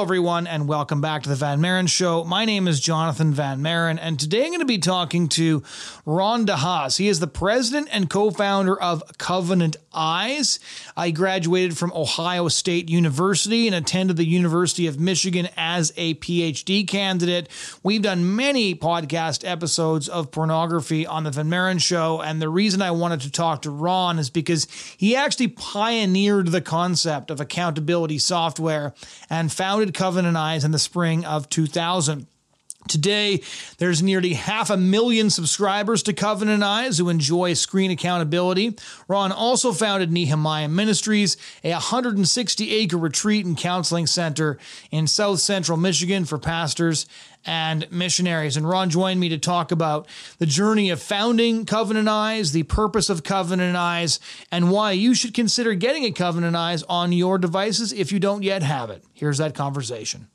Everyone, and welcome back to the Van Maren Show. My name is Jonathon Van Maren, and today I'm going to be talking to Ron DeHaas. He is the president and co founder of Covenant Eyes. I graduated from Ohio State University and attended the University of Michigan as a PhD candidate. We've done many podcast episodes of pornography on the Van Maren Show, and the reason I wanted to talk to Ron is because he actually pioneered the concept of accountability software and founded Covenant Eyes in the spring of 2000. Today, there's nearly half a million subscribers to Covenant Eyes who enjoy screen accountability. Ron also founded Nehemiah Ministries, a 160 acre retreat and counseling center in south central Michigan for pastors and missionaries. And Ron joined me to talk about the journey of founding Covenant Eyes, the purpose of Covenant Eyes, and why you should consider getting a Covenant Eyes on your devices if you don't yet have it. Here's that conversation.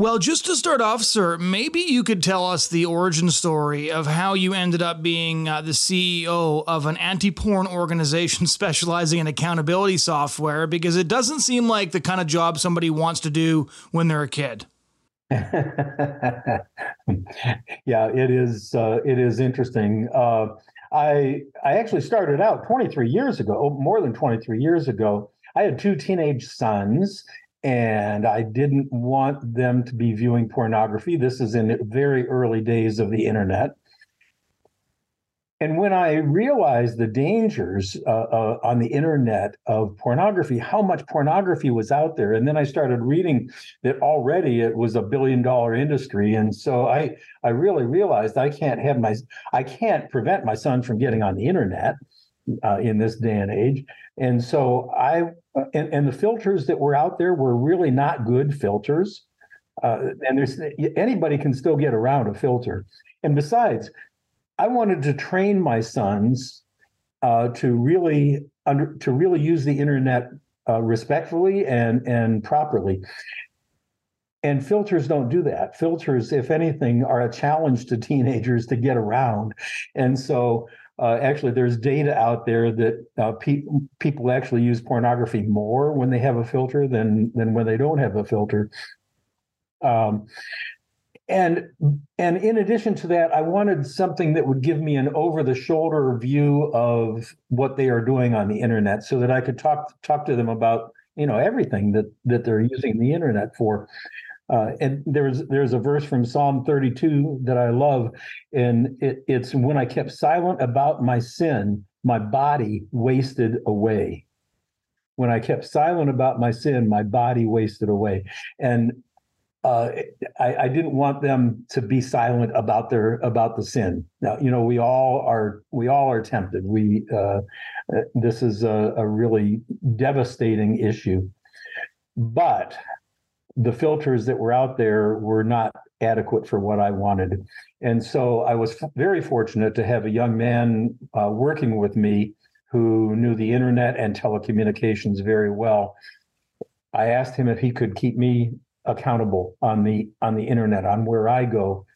Well, just to start off, sir, maybe you could tell us the origin story of how you ended up being uh, the CEO of an anti porn organization specializing in accountability software, because it doesn't seem like the kind of job somebody wants to do when they're a kid. yeah, it is. Uh, it is interesting. Uh, I I actually started out 23 years ago, more than 23 years ago. I had two teenage sons, and I didn't want them to be viewing pornography. This is in the very early days of the internet. And when I realized the dangers uh, uh, on the internet of pornography, how much pornography was out there, and then I started reading that already it was a billion dollar industry, and so I I really realized I can't have my I can't prevent my son from getting on the internet uh, in this day and age, and so I and, and the filters that were out there were really not good filters, uh, and there's anybody can still get around a filter, and besides I wanted to train my sons uh, to really under, to really use the internet uh, respectfully and and properly. And filters don't do that. Filters, if anything, are a challenge to teenagers to get around. And so, uh, actually, there's data out there that uh, pe- people actually use pornography more when they have a filter than than when they don't have a filter. Um, and and in addition to that i wanted something that would give me an over the shoulder view of what they are doing on the internet so that i could talk talk to them about you know everything that that they're using the internet for uh, and there's there's a verse from Psalm 32 that I love, and it, it's when I kept silent about my sin, my body wasted away. When I kept silent about my sin, my body wasted away. And uh, I, I, didn't want them to be silent about their about the sin. Now, you know, we all are we all are tempted. We uh, uh, this is a, a, really devastating issue, but the filters that were out there were not adequate for what I wanted, and so I was very fortunate to have a young man uh, working with me who knew the internet and telecommunications very well. I asked him if he could keep me accountable on the on the internet on where I go.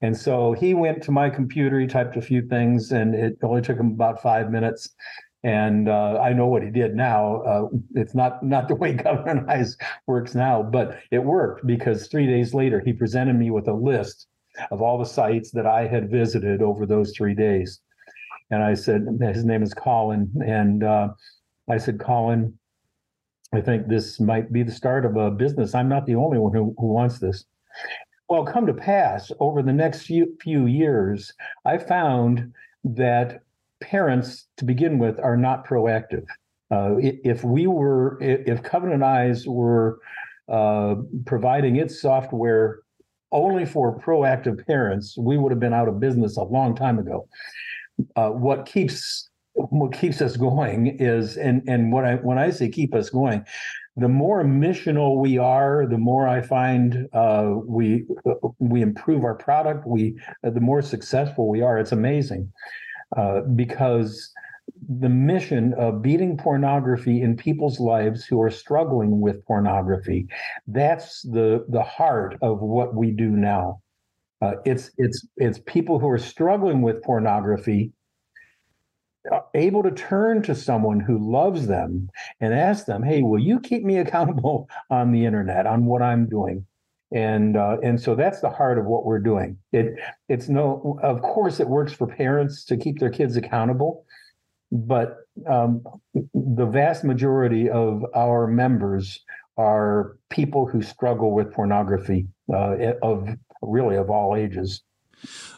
And so he went to my computer, he typed a few things, and it only took him about five minutes. And uh, I know what he did now. Uh, it's not not the way Covenant Eyes works now, but it worked because three days later he presented me with a list of all the sites that I had visited over those three days. And I said, his name is Colin, and uh, I said, Colin, I think this might be the start of a business. I'm not the only one who, who wants this. Well, come to pass, over the next few, few years, I found that parents, to begin with, are not proactive. Uh, if we were, if Covenant Eyes were uh, providing its software only for proactive parents, we would have been out of business a long time ago. Uh, what keeps what keeps us going is and and what I when I say keep us going, the more missional we are, the more I find uh, we we improve our product. We uh, the more successful we are. It's amazing uh, because the mission of beating pornography in people's lives who are struggling with pornography that's the the heart of what we do now uh, it's it's it's people who are struggling with pornography able to turn to someone who loves them and ask them, "Hey, will you keep me accountable on the internet on what I'm doing?" And uh, and so that's the heart of what we're doing. It it's no, of course, it works for parents to keep their kids accountable, but um, the vast majority of our members are people who struggle with pornography uh, of really of all ages.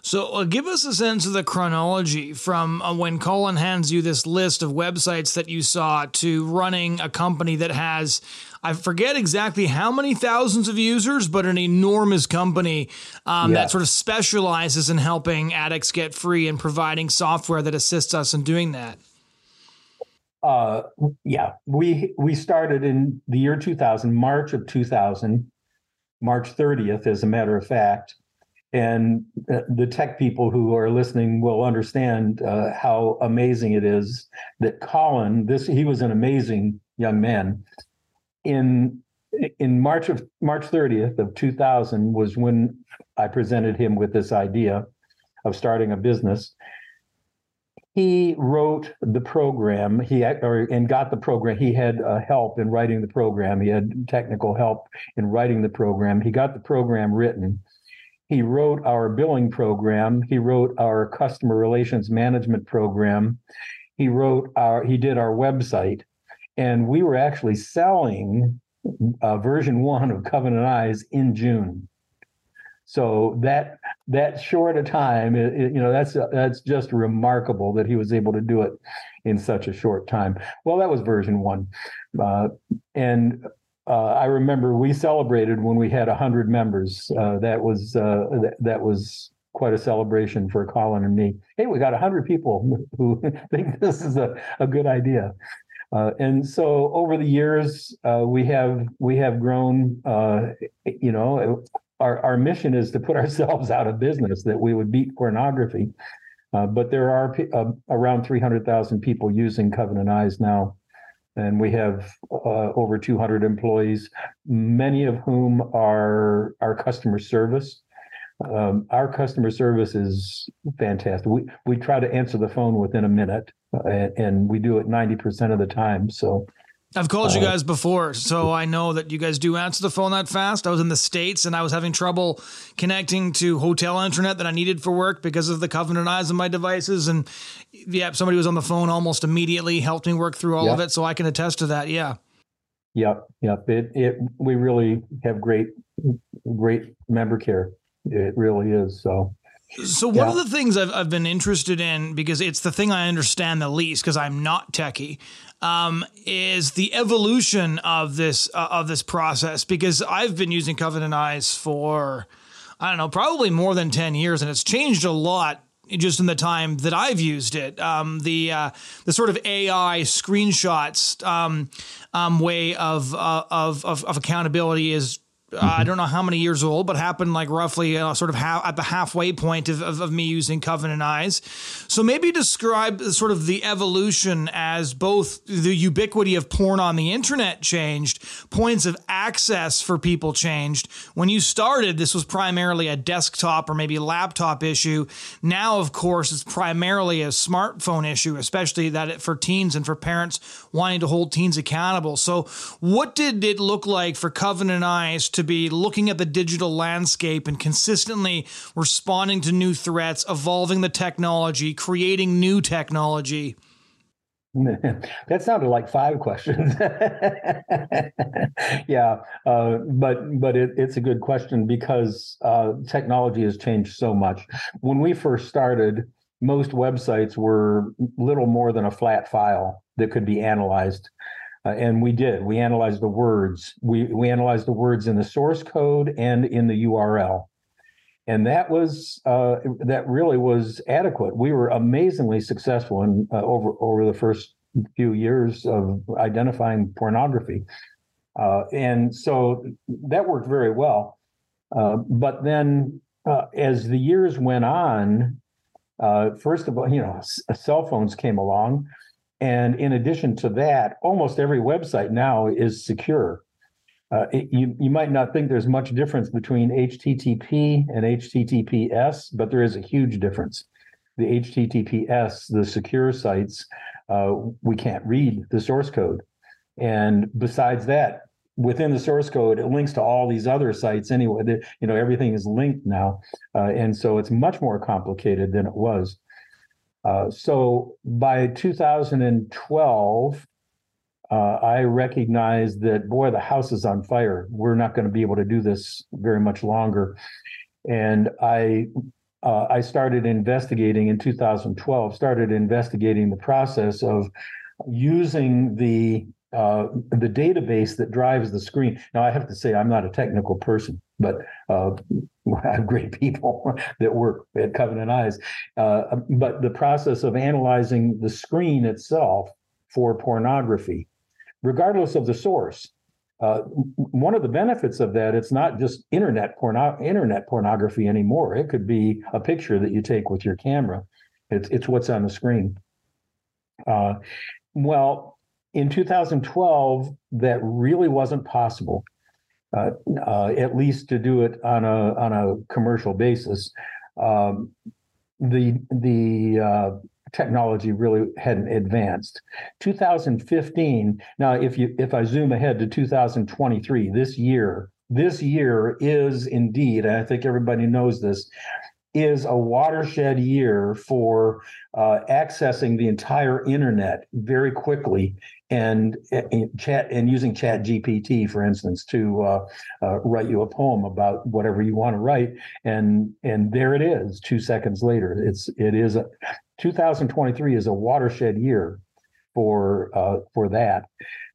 So, uh, give us a sense of the chronology from uh, when Colin hands you this list of websites that you saw to running a company that has, I forget exactly how many thousands of users, but an enormous company um, yeah. that sort of specializes in helping addicts get free and providing software that assists us in doing that. Uh, yeah, we we started in the year 2000, March of 2000, March 30th, as a matter of fact and the tech people who are listening will understand uh, how amazing it is that Colin, this he was an amazing young man. In in March of March 30th of 2000 was when I presented him with this idea of starting a business. He wrote the program. He or, and got the program. He had uh, help in writing the program. He had technical help in writing the program. He got the program written he wrote our billing program. He wrote our customer relations management program. He wrote our, he did our website. And we were actually selling uh, version one of Covenant Eyes in June. So that that short a time, it, it, you know, that's that's just remarkable that he was able to do it in such a short time. Well, that was version one, uh, and uh, I remember we celebrated when we had hundred members. Uh, that was uh, th- that was quite a celebration for Colin and me. Hey, we got hundred people who think this is a, a good idea. Uh, and so over the years, uh, we have we have grown. You know, our our mission is to put ourselves out of business. That we would beat pornography. but there are around 300,000 people using Covenant Eyes now and we have uh, over 200 employees, many of whom are our customer service. Um, our customer service is fantastic. We we try to answer the phone within a minute, uh, and, and, we do it 90% of the time. So I've called you uh, guys before, so I know that you guys do answer the phone that fast. I was in the States and I was having trouble connecting to hotel internet that I needed for work because of the Covenant eyes on my devices. And yeah, somebody was on the phone almost immediately, helped me work through all yep. of it. So I can attest to that. Yeah. Yep. Yep. It, it, we really have great, great member care. It really is. So, so one yeah. of the things I've, I've been interested in because it's the thing I understand the least because I'm not techie um, is the evolution of this uh, of this process because I've been using Covenant Eyes for I don't know probably more than ten years and it's changed a lot just in the time that I've used it. Um, the uh, the sort of AI screenshots um, um, way of, uh, of, of of accountability is Mm-hmm. Uh, I don't know how many years old, but happened like roughly uh, sort of at the halfway point of, of, of, me using Covenant Eyes. So maybe describe sort of the evolution as both the ubiquity of porn on the internet changed, points of access for people changed. When you started, this was primarily a desktop or maybe laptop issue. Now, of course, it's primarily a smartphone issue, especially that it, for teens and for parents wanting to hold teens accountable. So, what did it look like for Covenant Eyes to to be looking at the digital landscape and consistently responding to new threats, evolving the technology, creating new technology? that sounded like five questions. yeah, uh, but but it, it's a good question because uh, technology has changed so much. When we first started, most websites were little more than a flat file that could be analyzed. Uh, and we did. We analyzed the words. We we analyzed the words in the source code and in the URL, and that was uh, that really was adequate. We were amazingly successful in uh, over over the first few years of identifying pornography, uh, and so that worked very well. Uh, but then, uh, as the years went on, first of all, you know, cell phones came along and in addition to that, almost every website now is secure. Uh, it, you, you might not think there's much difference between HTTP and HTTPS, but there is a huge difference. the HTTPS, the secure sites, uh, we can't read the source code. And besides that, within the source code, it links to all these other sites anyway. You know, everything is linked now, uh, and so it's much more complicated than it was. Uh, so by 2012, uh, I recognized that boy, the house is on fire. We're not going to be able to do this very much longer, and I. Uh, I started investigating in 2012. Started investigating the process of using the uh, the database that drives the screen. Now, I have to say, I'm not a technical person, but uh, great people that work at Covenant Eyes. Uh, but the process of analyzing the screen itself for pornography, regardless of the source. Uh, one of the benefits of that, it's not just internet porno- internet pornography anymore. It could be a picture that you take with your camera. It's it's what's on the screen. Uh, well, in 2012, that really wasn't possible, uh, uh, at least to do it on a on a commercial basis. Um, the the uh, technology really hadn't advanced. 2015. Now, if you if I zoom ahead to 2023, this year, this year is indeed, and I think everybody knows this, is a watershed year for uh, accessing the entire internet very quickly and, and, chat and using chat gpt for instance to uh, uh, write you a poem about whatever you want to write and and there it is two seconds later it's it is a, 2023 is a watershed year for uh, for that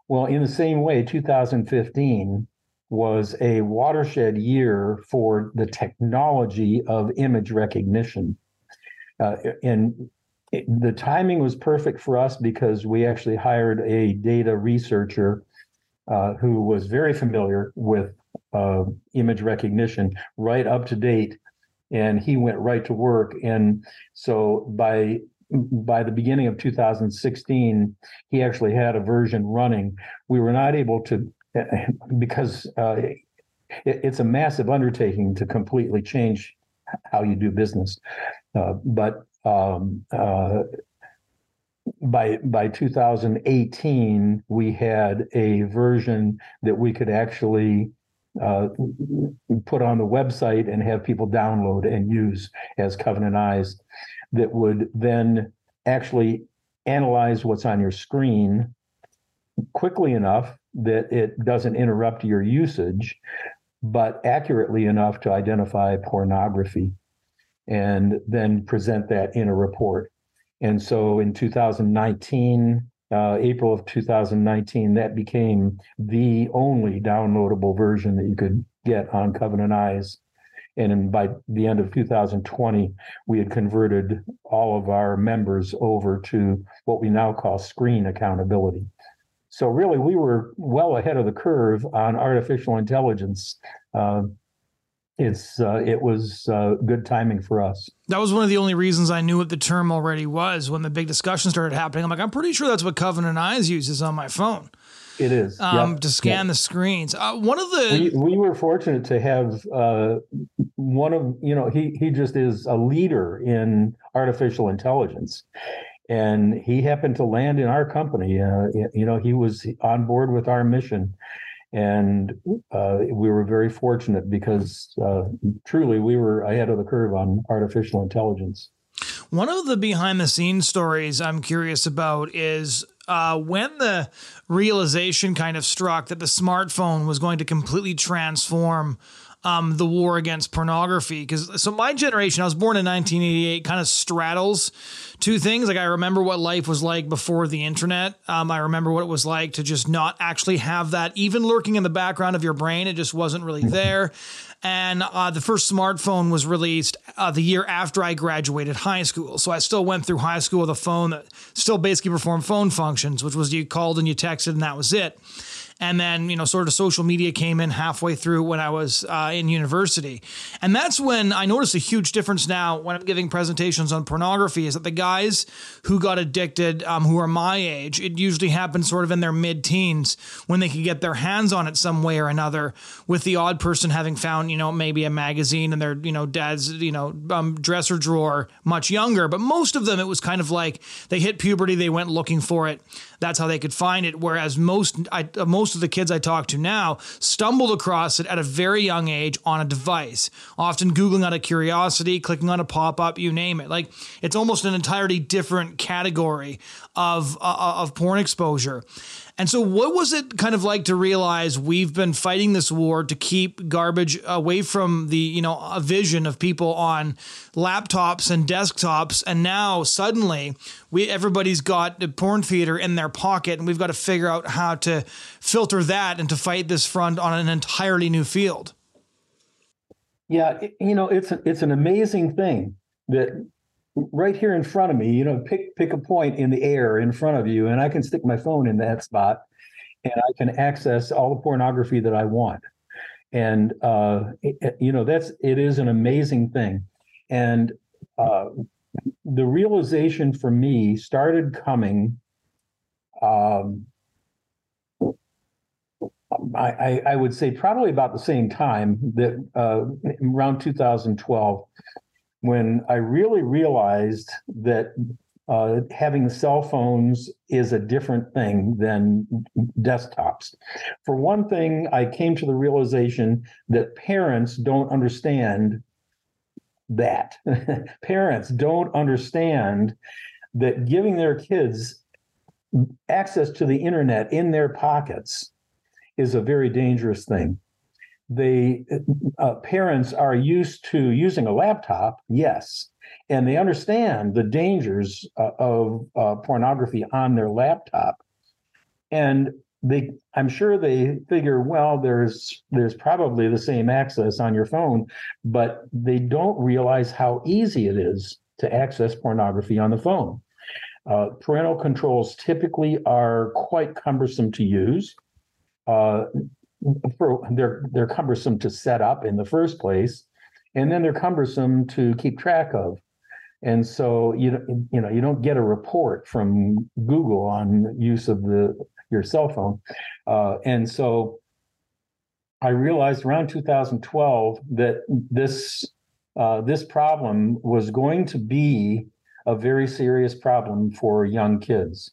well in the same way 2015 was a watershed year for the technology of image recognition. Uh, and the timing was perfect for us because we actually hired a data researcher uh, who was very familiar with uh, image recognition, right up to date, and he went right to work. And so by by the beginning of 2016, he actually had a version running. We were not able to because uh, it, it's a massive undertaking to completely change how you do business. Uh, but um, uh, by by 2018, we had a version that we could actually uh, put on the website and have people download and use as Covenant Eyes that would then actually analyze what's on your screen quickly enough that it doesn't interrupt your usage, but accurately enough to identify pornography and then present that in a report. And so in 2019, uh, April of 2019, that became the only downloadable version that you could get on Covenant Eyes. And by the end of 2020, we had converted all of our members over to what we now call screen accountability. So really, we were well ahead of the curve on artificial intelligence. Uh, it's uh, it was uh, good timing for us. That was one of the only reasons I knew what the term already was when the big discussion started happening. I'm like, I'm pretty sure that's what Covenant Eyes uses on my phone. It is um, yep. to scan yep. the screens. Uh, one of the we, we, were fortunate to have uh, one of you know he he just is a leader in artificial intelligence, and he happened to land in our company. Uh, you know, he was on board with our mission, and uh, we were very fortunate because uh, truly we were ahead of the curve on artificial intelligence. One of the behind the scenes stories I'm curious about is uh, when the realization kind of struck that the smartphone was going to completely transform um, the war against pornography. Because so my generation, I was born in 1988, kind of straddles two things. Like I remember what life was like before the internet. Um, I remember what it was like to just not actually have that even lurking in the background of your brain. It just wasn't really mm-hmm. there. And uh, the first smartphone was released uh, the year after I graduated high school. So I still went through high school with a phone that still basically performed phone functions, which was you called and you texted and that was it. And then you know sort of social media came in halfway through when I was uh, in university, and that's when I noticed a huge difference now when I'm giving presentations on pornography is that the guys who got addicted, um, who are my age, it usually happens sort of in their mid-teens when they can get their hands on it some way or another, with the odd person having found you know maybe a magazine in their you know dad's you know um, dresser drawer much younger, but most of them it was kind of like they hit puberty, they went looking for it. That's how they could find it. Whereas most I, most of the kids I talk to now stumbled across it at a very young age on a device, often googling out of curiosity, clicking on a pop up, you name it. Like it's almost an entirely different category of uh, of porn exposure. And so, what was it kind of like to realize we've been fighting this war to keep garbage away from the, you know, a vision of people on laptops and desktops, and now suddenly we everybody's got the porn theater in their pocket, and we've got to figure out how to filter that and to fight this front on an entirely new field. Yeah, you know, it's it's an amazing thing that right here in front of me, you know, pick pick a point in the air in front of you, and I can stick my phone in that spot, and I can access all the pornography that I want. And uh, it, you know, that's it is an amazing thing, and uh, the realization for me started coming. Um, I, I, would say probably about the same time that uh, around 2012 when I really realized that uh, having cell phones is a different thing than desktops. For one thing, I came to the realization that parents don't understand that. parents don't understand that giving their kids access to the internet in their pockets is a very dangerous thing they uh, parents are used to using a laptop yes and they understand the dangers uh, of uh, pornography on their laptop. And they i'm sure they figure well there's there's probably the same access on your phone but they don't realize how easy it is to access pornography on the phone. Uh, parental controls typically are quite cumbersome to use. Uh, for they're they're cumbersome to set up in the first place, and then they're cumbersome to keep track of. And so you you know you don't get a report from Google on use of the your cell phone, uh, and so I realized around 2012 that this uh, this problem was going to be a very serious problem for young kids.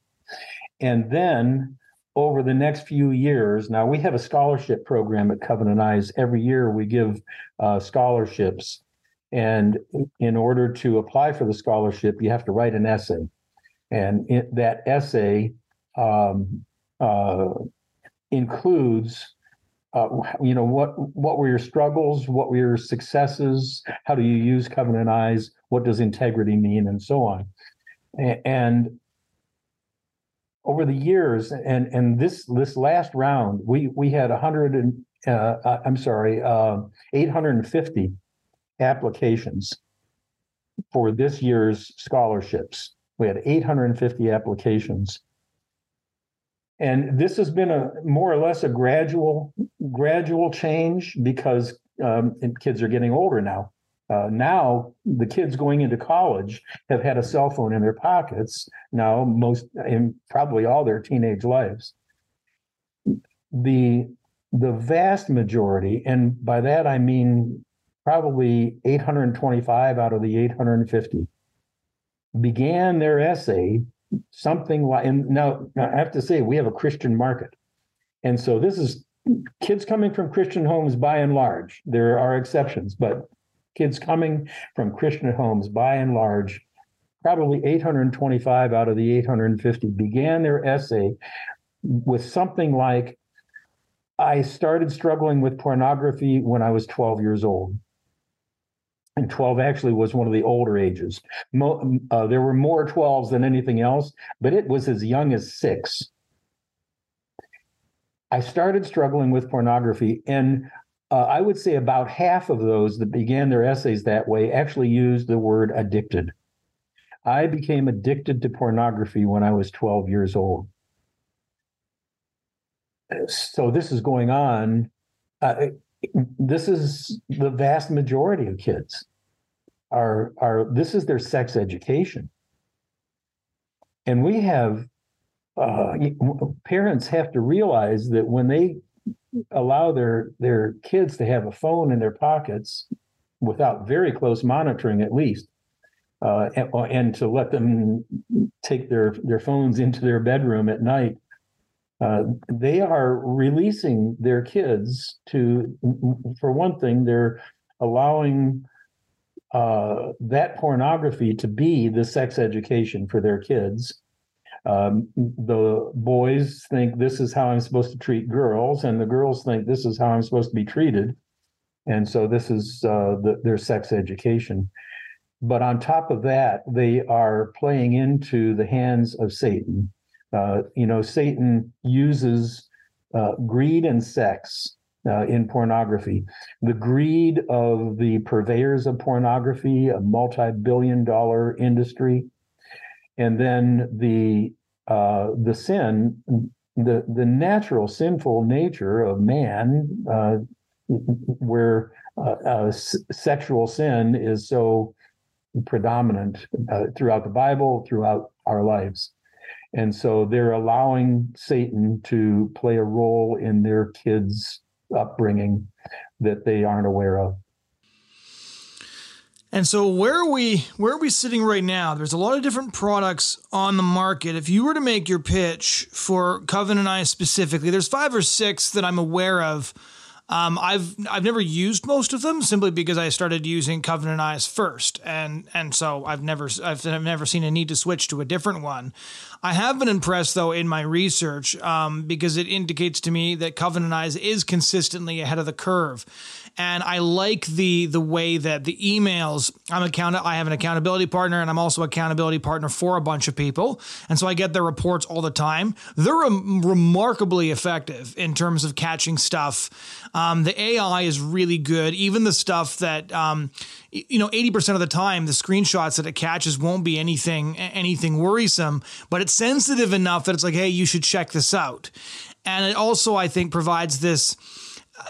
And then over the next few years, now we have a scholarship program at Covenant Eyes. Every year we give uh, scholarships. And in order to apply for the scholarship, you have to write an essay. And it, that essay um, uh, includes, uh, you know, what what were your struggles, what were your successes, how do you use Covenant Eyes, what does integrity mean, and so on. And over the years, and and this this last round, we we had hundred and uh, uh I'm sorry, uh, 850 applications for this year's scholarships. We had 850 applications. And this has been a more or less a gradual gradual change because um, kids are getting older now. Uh, now the kids going into college have had a cell phone in their pockets now most in probably all their teenage lives. The the vast majority and by that i mean probably 825 out of the 850 began their essay something like and now i have to say we have a christian market. And so this is kids coming from christian homes by and large there are exceptions but kids coming from Christian homes, by and large, probably 825 out of the 850 began their essay with something like, I started struggling with pornography when I was 12 years old. And 12 actually was one of the older ages. Mo, uh, there were more 12s than anything else, but it was as young as six. I started struggling with pornography, and uh, I would say about half of those that began their essays that way actually used the word addicted. I became addicted to pornography when I was 12 years old. so this is going on. Uh, this is the vast majority of kids are are this is their sex education, and we have uh, parents have to realize that when they allow their their kids to have a phone in their pockets without very close monitoring, at least, uh, and, and, to let them take their their phones into their bedroom at night uh, they are releasing their kids to, for one thing, they're allowing uh, that pornography to be the sex education for their kids. Um, the boys think this is how I'm supposed to treat girls, and the girls think this is how I'm supposed to be treated. And so this is uh, the, their sex education. But on top of that, they are playing into the hands of Satan uh, you know, Satan uses uh, greed and sex uh, in pornography. The greed of the purveyors of pornography, a multi-billion dollar industry, and then the uh, the sin, the the natural sinful nature of man, uh, where uh, s- sexual sin is so predominant throughout the Bible, throughout our lives. And so they're allowing Satan to play a role in their kids' upbringing that they aren't aware of. And so where are we where are we sitting right now? There's a lot of different products on the market. If you were to make your pitch for Covenant Eyes specifically, there's five or six that I'm aware of um, I've I've never used most of them simply because I started using Covenant Eyes first, and and so I've never I've, I've never seen a need to switch to a different one. I have been impressed though in my research um, because it indicates to me that Covenant Eyes is consistently ahead of the curve and I like the the way that the emails. I'm account. I have an accountability partner, and I'm also an accountability partner for a bunch of people, and so I get their reports all the time. They're remarkably effective in terms of catching stuff. The AI is really good. Even the stuff that um, you know, 80% of the time, the screenshots that it catches won't be anything anything worrisome, but it's sensitive enough that it's like, hey, you should check this out. And it also, I think, provides this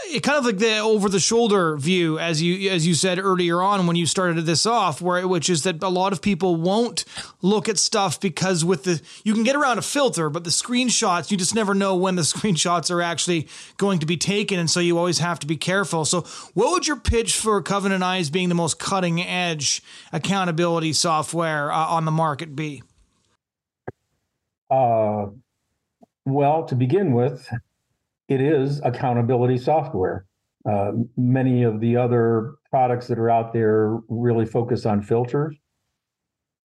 it kind of like the over the shoulder view as you as you said earlier on when you started this off where which is that a lot of people won't look at stuff because with the you can get around a filter but the screenshots you just never know when the screenshots are actually going to be taken and so you always have to be careful. So what would your pitch for covenant eyes being the most cutting edge accountability software uh, on the market be? Uh well to begin with it is accountability software. Uh, many of the other products that are out there really focus on filters.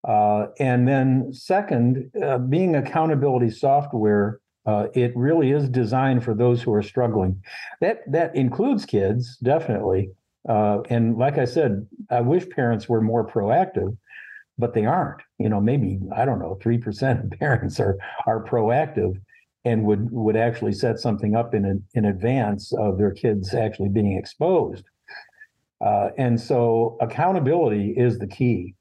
Uh, and then, second, uh, being accountability software, uh, it really is designed for those who are struggling. That that includes kids, definitely. Uh, and like I said, I wish parents were more proactive, but they aren't. You know, maybe I don't know, three percent of parents are are proactive and would would actually set something up in in advance of their kids actually being exposed. Uh, and so accountability is the key.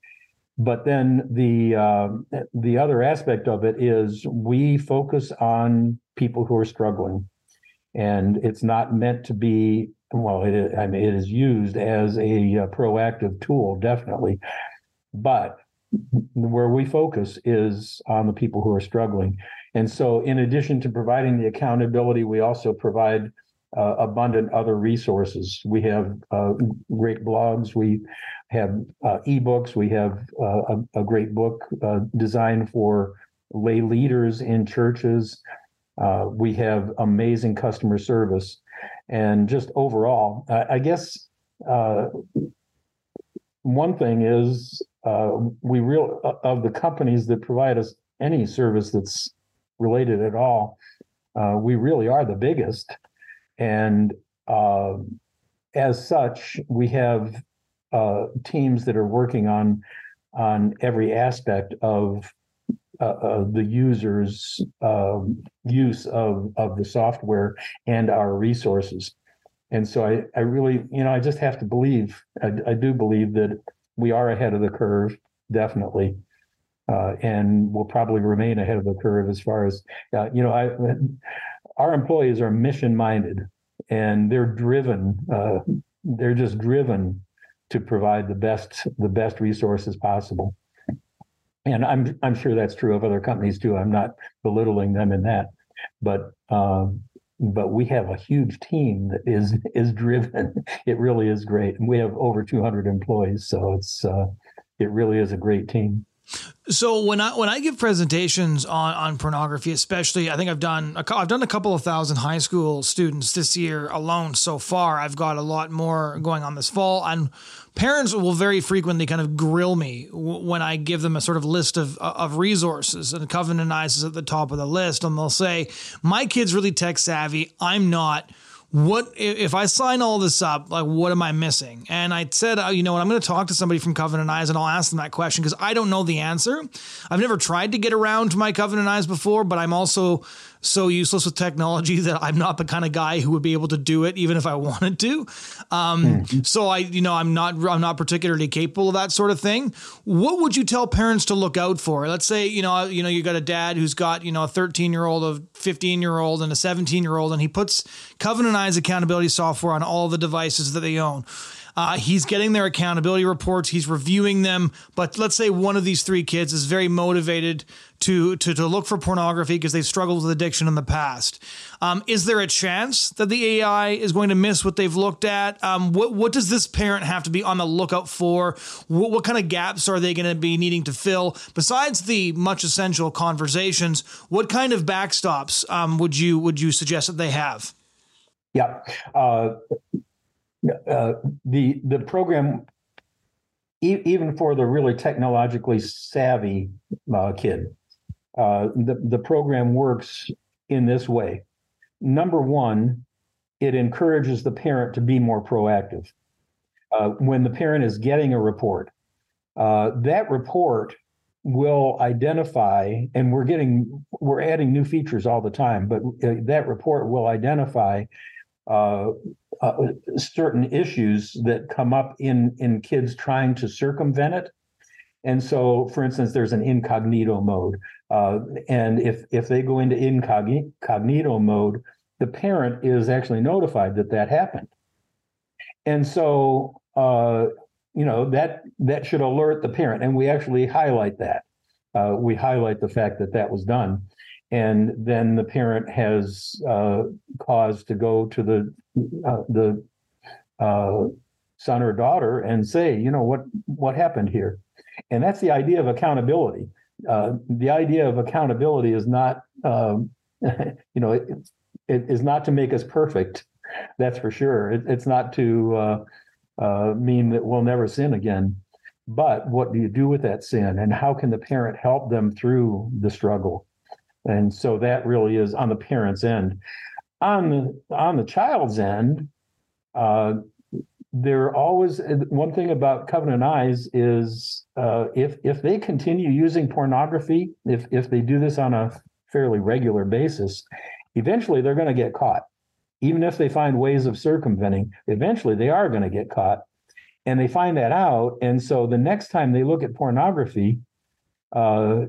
But then the uh, the other aspect of it is we focus on people who are struggling, and it's not meant to be. Well, it is, I mean, it is used as a, uh, proactive tool, definitely, but where we focus is on the people who are struggling. And so, in addition to providing the accountability, we also provide uh, abundant other resources. We have uh, great blogs. We have uh, ebooks. We have uh, a, a, great book uh, designed for lay leaders in churches. Uh, we have amazing customer service. And just overall, I guess one thing is we real of the companies that provide us any service that's related at all. Uh, we really are the biggest. And uh, as such, we have uh, teams that are working on on every aspect of uh, the user's um, use of, of the software and our resources. And so I, I really, you know, I just have to believe, I, I do believe that we are ahead of the curve, definitely uh, and will probably remain ahead of the curve as far as uh, you know. I our employees are mission minded and they're driven. Uh, they're just driven to provide the best the best resources possible. And I'm I'm sure that's true of other companies too. I'm not belittling them in that, but um, but we have a huge team that is is driven. It really is great. And we have over 200 employees, so it's uh, it really is a great team. So when I when I give presentations on on pornography, especially, I think I've done a, I've done a couple of thousand high school students this year alone so far. I've got a lot more going on this fall, and parents will very frequently kind of grill me when I give them a sort of list of of resources, and Covenant Eyes is at the top of the list, and they'll say, "My kid's really tech savvy. I'm not." What if I sign all this up? Like, what am I missing? And I said, uh, you know what? I'm going to talk to somebody from Covenant Eyes and I'll ask them that question because I don't know the answer. I've never tried to get around to my Covenant Eyes before, but I'm also so useless with technology that I'm not the kind of guy who would be able to do it even if I wanted to. Um, mm-hmm. So I, you know, I'm not I'm not particularly capable of that sort of thing. What would you tell parents to look out for? Let's say you know you know you got a dad who's got you know a 13 year old, a 15 year old, and a 17 year old, and he puts Covenant Eyes accountability software on all the devices that they own. Uh, he's getting their accountability reports. He's reviewing them. But let's say one of these three kids is very motivated to to, to look for pornography because they've struggled with addiction in the past. Um, is there a chance that the AI is going to miss what they've looked at? Um, what what does this parent have to be on the lookout for? What, what kind of gaps are they going to be needing to fill besides the much essential conversations? What kind of backstops um, would you would you suggest that they have? Yeah. Uh, uh, the the program, e- even for the really technologically savvy uh, kid, uh, the the program works in this way. Number one, it encourages the parent to be more proactive. Uh, when the parent is getting a report, uh, that report will identify, and we're getting we're adding new features all the time, but that report will identify uh, certain issues that come up in in kids trying to circumvent it. And so, for instance, there's an incognito mode, uh, and if if they go into incognito mode, the parent is actually notified that that happened. And so, uh, you know that that should alert the parent, and we actually highlight that. Uh, we highlight the fact that that was done and then the parent has uh, cause to go to the uh, the uh, son or daughter and say, you know what what happened here, and that's the idea of accountability. Uh, the idea of accountability is not, um, you know, it, it is not to make us perfect. That's for sure. It, it's not to uh, uh, mean that we'll never sin again. But what do you do with that sin, and how can the parent help them through the struggle? And so that really is on the parent's end. On the on the child's end, uh, there always one thing about Covenant Eyes is uh, if if they continue using pornography, if if they do this on a fairly regular basis, eventually they're going to get caught. Even if they find ways of circumventing, eventually they are going to get caught, and they find that out. And so the next time they look at pornography, uh,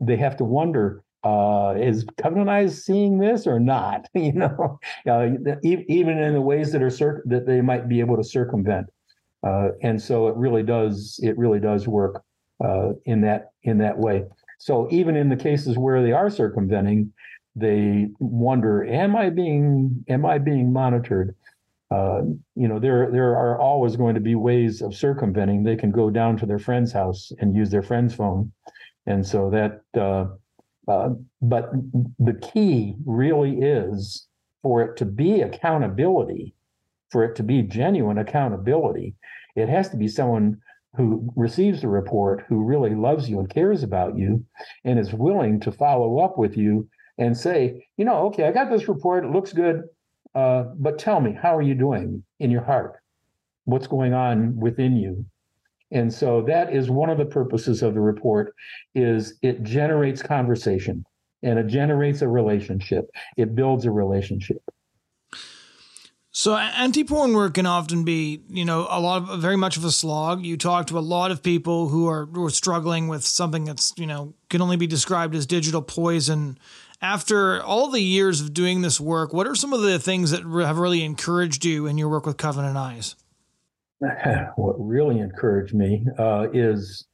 they have to wonder uh, is Covenant Eyes seeing this or not? you know, uh, even in the ways that are cir- that they might be able to circumvent. Uh, and so it really does it really does work uh, in that in that way. So even in the cases where they are circumventing, they wonder, am I being am I being monitored? Uh, you know, there there are always going to be ways of circumventing. They can go down to their friend's house and use their friend's phone, and so that uh, but the key really is for it to be accountability, for it to be genuine accountability, it has to be someone who receives the report, who really loves you and cares about you, and is willing to follow up with you and say, you know, okay, I got this report, it looks good, uh, but tell me, how are you doing in your heart? What's going on within you? And so that is one of the purposes of the report is it generates conversation and it generates a relationship. It builds a relationship. So anti-porn work can often be, you know, a lot of very much of a slog. You talk to a lot of people who are who are struggling with something that's, you know, can only be described as digital poison After all the years of doing this work, what are some of the things that have really encouraged you in your work with Covenant Eyes? What really encouraged me uh, is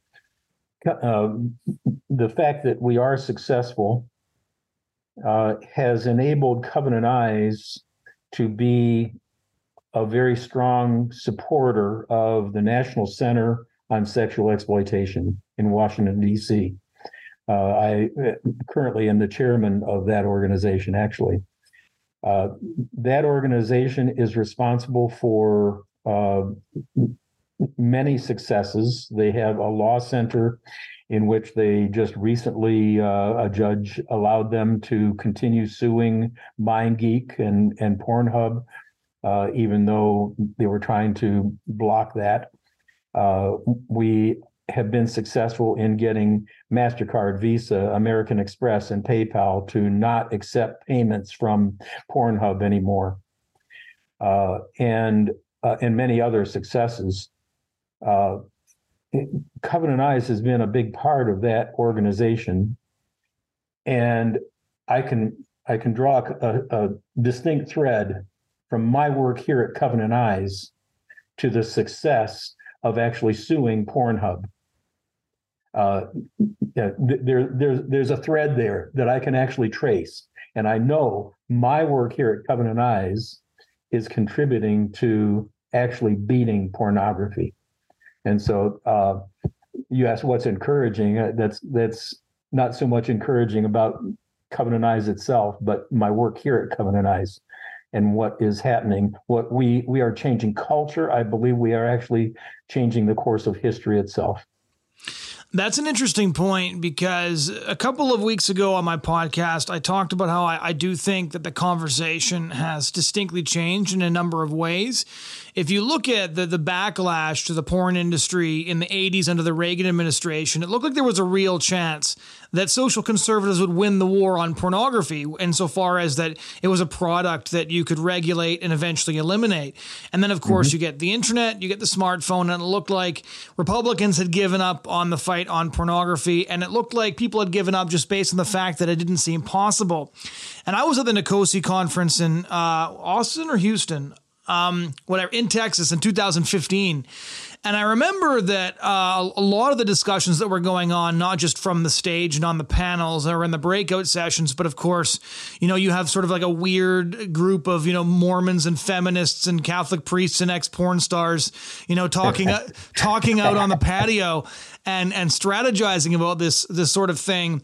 uh, the fact that we are successful uh, has enabled Covenant Eyes to be a very strong supporter of the National Center on Sexual Exploitation in Washington, D.C. Uh, I currently am the chairman of that organization, actually. Uh, that organization is responsible for uh, many successes. They have a law center in which they just recently uh, a judge allowed them to continue suing MindGeek and and Pornhub, uh, even though they were trying to block that. Uh, we have been successful in getting Mastercard, Visa, American Express, and PayPal to not accept payments from Pornhub anymore, uh, and uh, and many other successes. Uh, Covenant Eyes has been a big part of that organization, and I can I can draw a, a distinct thread from my work here at Covenant Eyes to the success of actually suing Pornhub. Uh, there, there's there's a thread there that I can actually trace, and I know my work here at Covenant Eyes is contributing to actually beating pornography. And so uh, you ask what's encouraging. Uh, that's that's not so much encouraging about Covenant Eyes itself, but my work here at Covenant Eyes and what is happening. What we we are changing culture. I believe we are actually changing the course of history itself. That's an interesting point because a couple of weeks ago on my podcast, I talked about how I, I, do think that the conversation has distinctly changed in a number of ways if you look at the, the backlash to the porn industry in the 80s under the Reagan administration, it looked like there was a real chance that social conservatives would win the war on pornography insofar as that it was a product that you could regulate and eventually eliminate. And then, of course, mm-hmm. you get the internet, you get the smartphone, and it looked like Republicans had given up on the fight on pornography, and it looked like people had given up just based on the fact that it didn't seem possible. And I was at the NCOSE conference in uh, Austin or Houston um, whatever, in Texas in 2015. And I remember that uh, a lot of the discussions that were going on, not just from the stage and on the panels or in the breakout sessions, but of course, you know, you have sort of like a weird group of, you know, Mormons and feminists and Catholic priests and ex porn stars, you know, talking, talking out on the patio and, and strategizing about this, this sort of thing.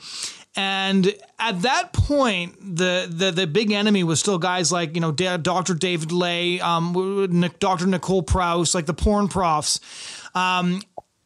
And at that point, the, the the big enemy was still guys like you know Dr. David Ley, um, Dr. Nicole Prause, like the porn profs. Um,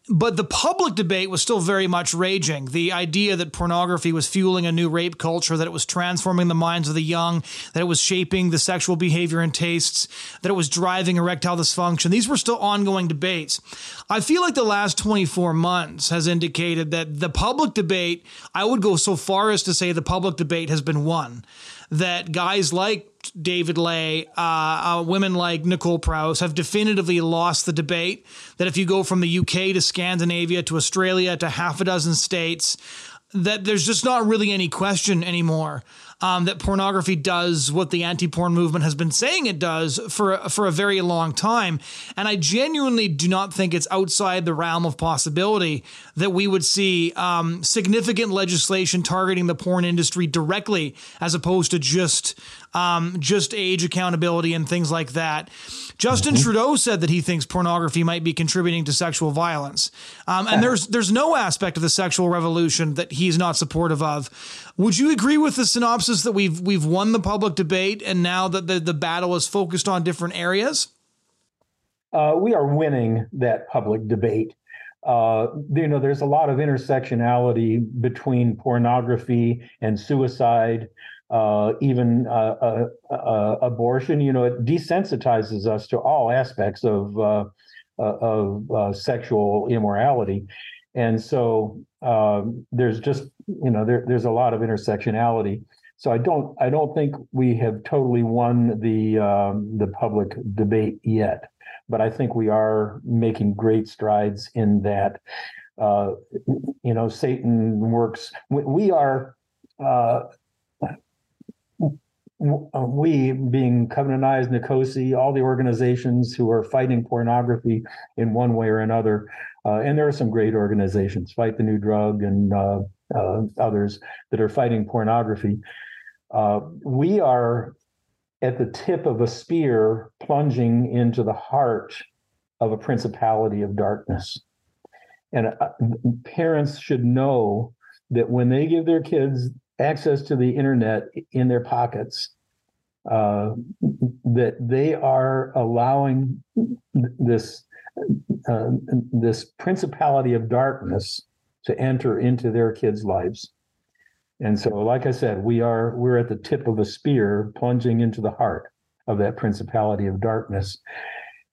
but the public debate was still very much raging. The idea that pornography was fueling a new rape culture, that it was transforming the minds of the young, that it was shaping the sexual behavior and tastes, that it was driving erectile dysfunction. These were still ongoing debates. I feel like the last 24 months has indicated that the public debate, I would go so far as to say the public debate has been won. That guys like David Ley, uh, uh, women like Nicole Prause have definitively lost the debate. That if you go from the UK to Scandinavia to Australia to half a dozen states, that there's just not really any question anymore um, that pornography does what the anti-porn movement has been saying it does for for a very long time, and I genuinely do not think it's outside the realm of possibility that we would see um, significant legislation targeting the porn industry directly, as opposed to just um, just age accountability and things like that. Justin mm-hmm. Trudeau said that he thinks pornography might be contributing to sexual violence, um, and there's there's no aspect of the sexual revolution that he's not supportive of. Would you agree with the synopsis that we've we've won the public debate, and now that the the battle is focused on different areas? Uh, we are winning that public debate. Uh, you know, there's a lot of intersectionality between pornography and suicide uh, even uh, uh, uh, abortion. You know, it desensitizes us to all aspects of uh, of sexual immorality, and so um, there's just you know there, there's a lot of intersectionality. So I don't I don't think we have totally won the um, the public debate yet, but I think we are making great strides in that. Uh, you know, Satan works. We are uh, uh, we being Covenant Eyes, NCOSE, all the organizations who are fighting pornography in one way or another, uh, and there are some great organizations, Fight the New Drug and uh, uh, others that are fighting pornography. Uh, we are at the tip of a spear plunging into the heart of a principality of darkness. And uh, parents should know that when they give their kids access to the internet in their pockets, uh, that they are allowing this uh, this principality of darkness to enter into their kids' lives. And so, like I said, we are we're at the tip of a spear plunging into the heart of that principality of darkness.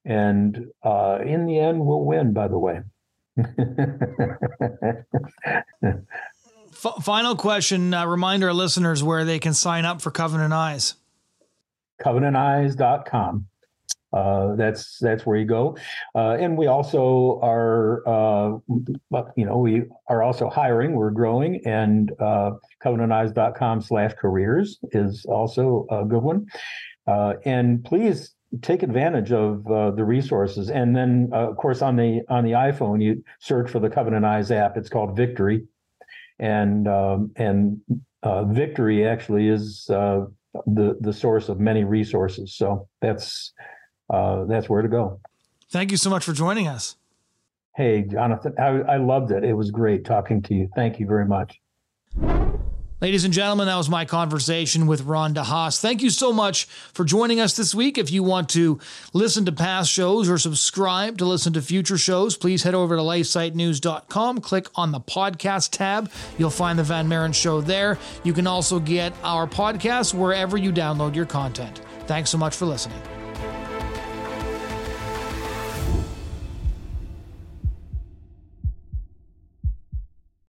And uh, in the end, we'll win, by the way. F- final question. Uh, remind our listeners where they can sign up for Covenant Eyes. CovenantEyes.com. Uh, that's that's where you go, uh, and we also are, uh, you know, we are also hiring. We're growing, and uh, CovenantEyes.com/careers is also a good one. Uh, and please take advantage of uh, the resources. And then, uh, of course, on the on the iPhone, you search for the Covenant Eyes app. It's called Victory, and um, and uh, Victory actually is uh, the the source of many resources. So that's uh, that's where to go. Thank you so much for joining us. Hey, Jonathon, I, I loved it. It was great talking to you. Thank you very much. Ladies and gentlemen, that was my conversation with Ron DeHaas. Thank you so much for joining us this week. If you want to listen to past shows or subscribe to listen to future shows, please head over to lifesitenews.com, click on the podcast tab. You'll find the Van Maren Show there. You can also get our podcast wherever you download your content. Thanks so much for listening.